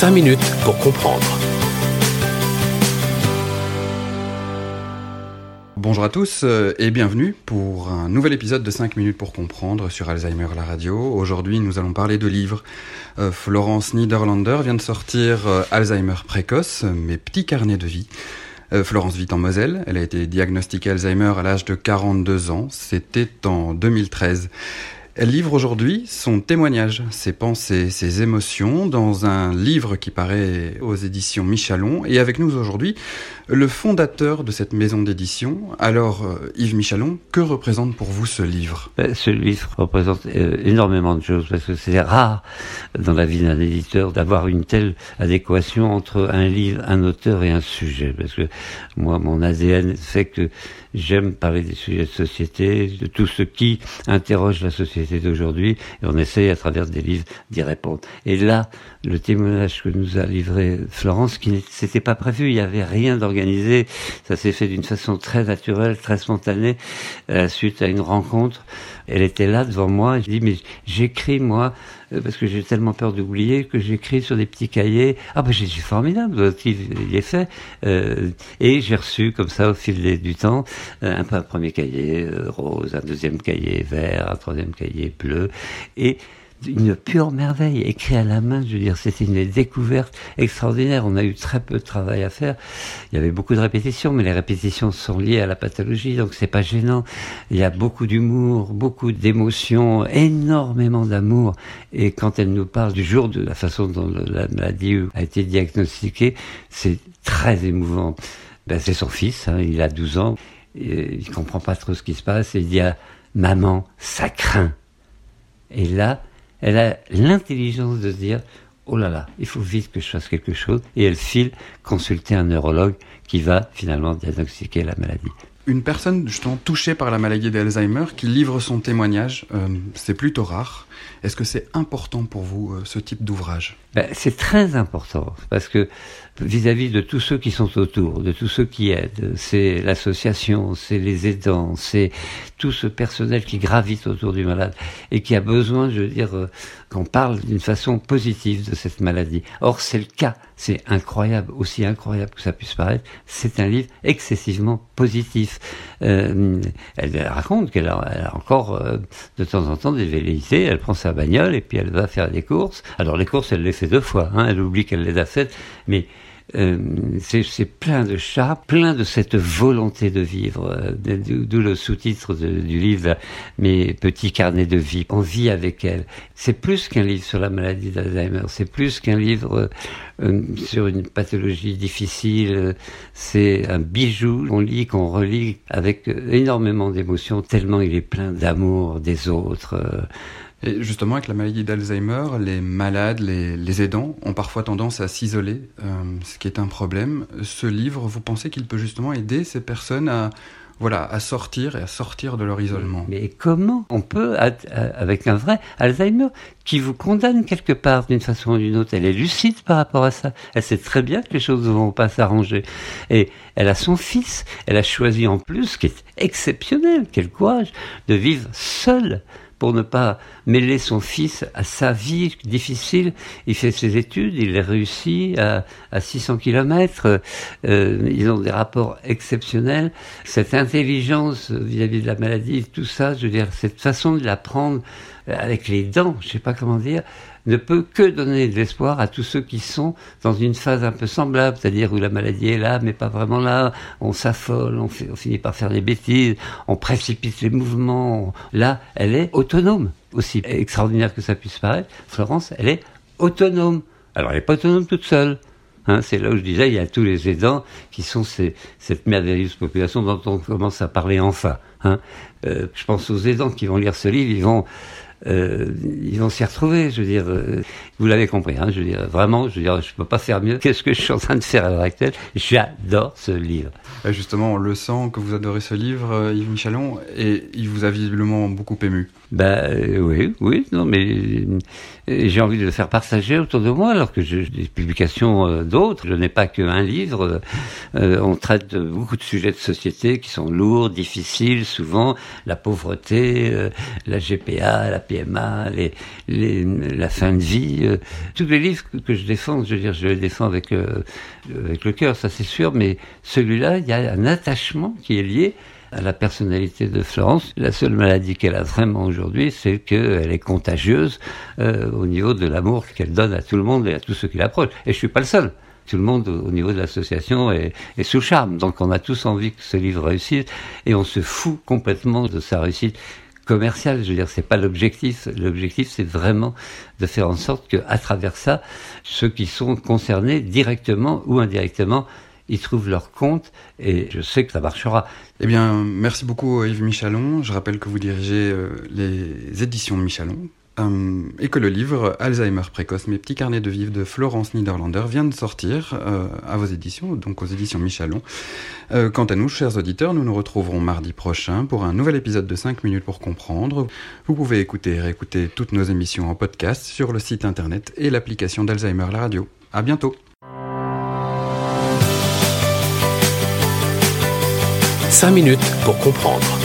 5 minutes pour comprendre. Bonjour à tous euh, et bienvenue pour un nouvel épisode de 5 minutes pour comprendre sur Alzheimer la radio. Aujourd'hui nous allons parler de livres. Euh, Florence Niederlander vient de sortir euh, Alzheimer précoce, mes petits carnets de vie. Florence vit en Moselle, elle a été diagnostiquée Alzheimer à l'âge de 42 ans, c'était en 2013. Elle livre aujourd'hui son témoignage, ses pensées, ses émotions dans un livre qui paraît aux éditions Michalon. Et avec nous aujourd'hui, le fondateur de cette maison d'édition. Alors, euh, Yves Michalon, que représente pour vous ce livre? Ben, Ce livre représente euh, énormément de choses parce que c'est rare dans la vie d'un éditeur d'avoir une telle adéquation entre un livre, un auteur et un sujet. Parce que moi, mon ADN fait que j'aime parler des sujets de société, de tout ce qui interroge la société d'aujourd'hui, et on essaye à travers des livres d'y répondre. Et là, le témoignage que nous a livré Florence, qui n'était pas prévu, il n'y avait rien d'organisé, ça s'est fait d'une façon très naturelle, très spontanée, euh, suite à une rencontre. Elle était là devant moi, je dis mais j'écris moi parce que j'ai tellement peur d'oublier que j'écris sur des petits cahiers. Ah ben j'ai suis formidable, il est fait. Euh, et j'ai reçu comme ça au fil du temps un, un premier cahier rose, un deuxième cahier vert, un troisième cahier bleu et une pure merveille, écrit à la main, je veux dire, c'était une découverte extraordinaire. On a eu très peu de travail à faire. Il y avait beaucoup de répétitions, mais les répétitions sont liées à la pathologie, donc c'est pas gênant. Il y a beaucoup d'humour, beaucoup d'émotions, énormément d'amour. Et quand elle nous parle du jour de la façon dont la maladie a été diagnostiquée, c'est très émouvant. Ben, c'est son fils, hein, il a 12 ans, et il comprend pas trop ce qui se passe, il dit à maman, ça craint. Et là, elle a l'intelligence de se dire oh là là, il faut vite que je fasse quelque chose, et elle file consulter un neurologue qui va finalement diagnostiquer la maladie. Une personne justement touchée par la maladie d'Alzheimer qui livre son témoignage, euh, c'est plutôt rare. Est-ce que c'est important pour vous euh, ce type d'ouvrage? Ben, C'est très important parce que vis-à-vis de tous ceux qui sont autour, de tous ceux qui aident. C'est l'association, c'est les aidants, c'est tout ce personnel qui gravite autour du malade et qui a besoin, je veux dire, euh, qu'on parle d'une façon positive de cette maladie. Or, c'est le cas. C'est incroyable, aussi incroyable que ça puisse paraître. C'est un livre excessivement positif. Euh, elle raconte qu'elle a, encore euh, de temps en temps des velléités. Elle prend sa bagnole et puis elle va faire des courses. Alors les courses, elle les fait deux fois. Hein. Elle oublie qu'elle les a faites, mais euh, c'est plein de chats, plein de cette volonté de vivre, euh, d'où le sous-titre du livre, Mes petits carnets de vie. On vit avec elle. C'est plus qu'un livre sur la maladie d'Alzheimer, c'est plus qu'un livre euh, sur une pathologie difficile, c'est un bijou qu'on lit, qu'on relit avec énormément d'émotions, tellement il est plein d'amour des autres. Et justement, avec la maladie d'Alzheimer, les malades, les, aidants ont parfois tendance à s'isoler, euh, ce qui est un problème. Ce livre, vous pensez qu'il peut justement aider ces personnes à, voilà, à sortir et à sortir de leur isolement? Mais comment on peut, avec un vrai Alzheimer, qui vous condamne quelque part d'une façon ou d'une autre, elle est lucide par rapport à ça. Elle sait très bien que les choses ne vont pas s'arranger. Et elle a son fils, elle a choisi en plus, ce qui est exceptionnel, quel courage, de vivre seule pour ne pas mêler son fils à sa vie difficile. Il fait ses études, il les réussit à, à 600 km. Euh, ils ont des rapports exceptionnels. Cette intelligence vis-à-vis de la maladie, tout ça, je veux dire, cette façon de la prendre avec les dents, je sais pas comment dire, ne peut que donner de l'espoir à tous ceux qui sont dans une phase un peu semblable, c'est-à-dire où la maladie est là, mais pas vraiment là, on s'affole, on, finit par faire des bêtises, on précipite les mouvements. Là, elle est autonome, aussi extraordinaire que ça puisse paraître. Florence, elle est autonome. Alors, elle n'est pas autonome toute seule. Hein, c'est là où je disais, il y a tous les aidants qui sont cette merveilleuse population dont on commence à parler enfin. Hein. Euh, je pense aux aidants qui vont lire ce livre, ils vont euh, ils vont s'y retrouver. Je veux dire, euh, vous l'avez compris. Hein, je veux dire, vraiment, je veux dire, je peux pas faire mieux. Qu'est-ce que je suis en train de faire à l'heure actuelle J'adore ce livre. justement, on le sent que vous adorez ce livre, euh, Yves Michalon, et il vous a visiblement beaucoup ému. Ben oui, oui, non, mais j'ai envie de le faire partager autour de moi, alors que j'ai des publications d'autres. Je n'ai pas qu'un livre. on traite beaucoup de sujets de société qui sont lourds, difficiles, souvent la pauvreté, la GPA, la PMA, les, les, la fin de vie. tous les livres que je défends, je veux dire, je les défends avec avec le cœur, ça c'est sûr, mais celui-là, il y a un attachement qui est lié à la personnalité de Florence. La seule maladie qu'elle a vraiment aujourd'hui, c'est qu'elle est contagieuse euh, au niveau de l'amour qu'elle donne à tout le monde et à tous ceux qui l'approchent. Et je suis pas le seul. Tout le monde au niveau de l'association est, est sous charme. Donc on a tous envie que ce livre réussisse et on se fout complètement de sa réussite commerciale. Je veux dire, c'est pas l'objectif. L'objectif, c'est vraiment de faire en sorte que, à travers ça, ceux qui sont concernés directement ou indirectement ils trouvent leur compte et je sais que ça marchera. Eh bien, merci beaucoup Yves Michalon. Je rappelle que vous dirigez euh, les éditions Michalon euh, et que le livre Alzheimer précoce, mes petits carnets de vivre de Florence Niederlander vient de sortir euh, à vos éditions, donc aux éditions Michalon. quant à nous, chers auditeurs, nous nous retrouverons mardi prochain pour un nouvel épisode de 5 minutes pour comprendre. Vous pouvez écouter et réécouter toutes nos émissions en podcast sur le site internet et l'application d'Alzheimer la radio. À bientôt. 5 minutes pour comprendre.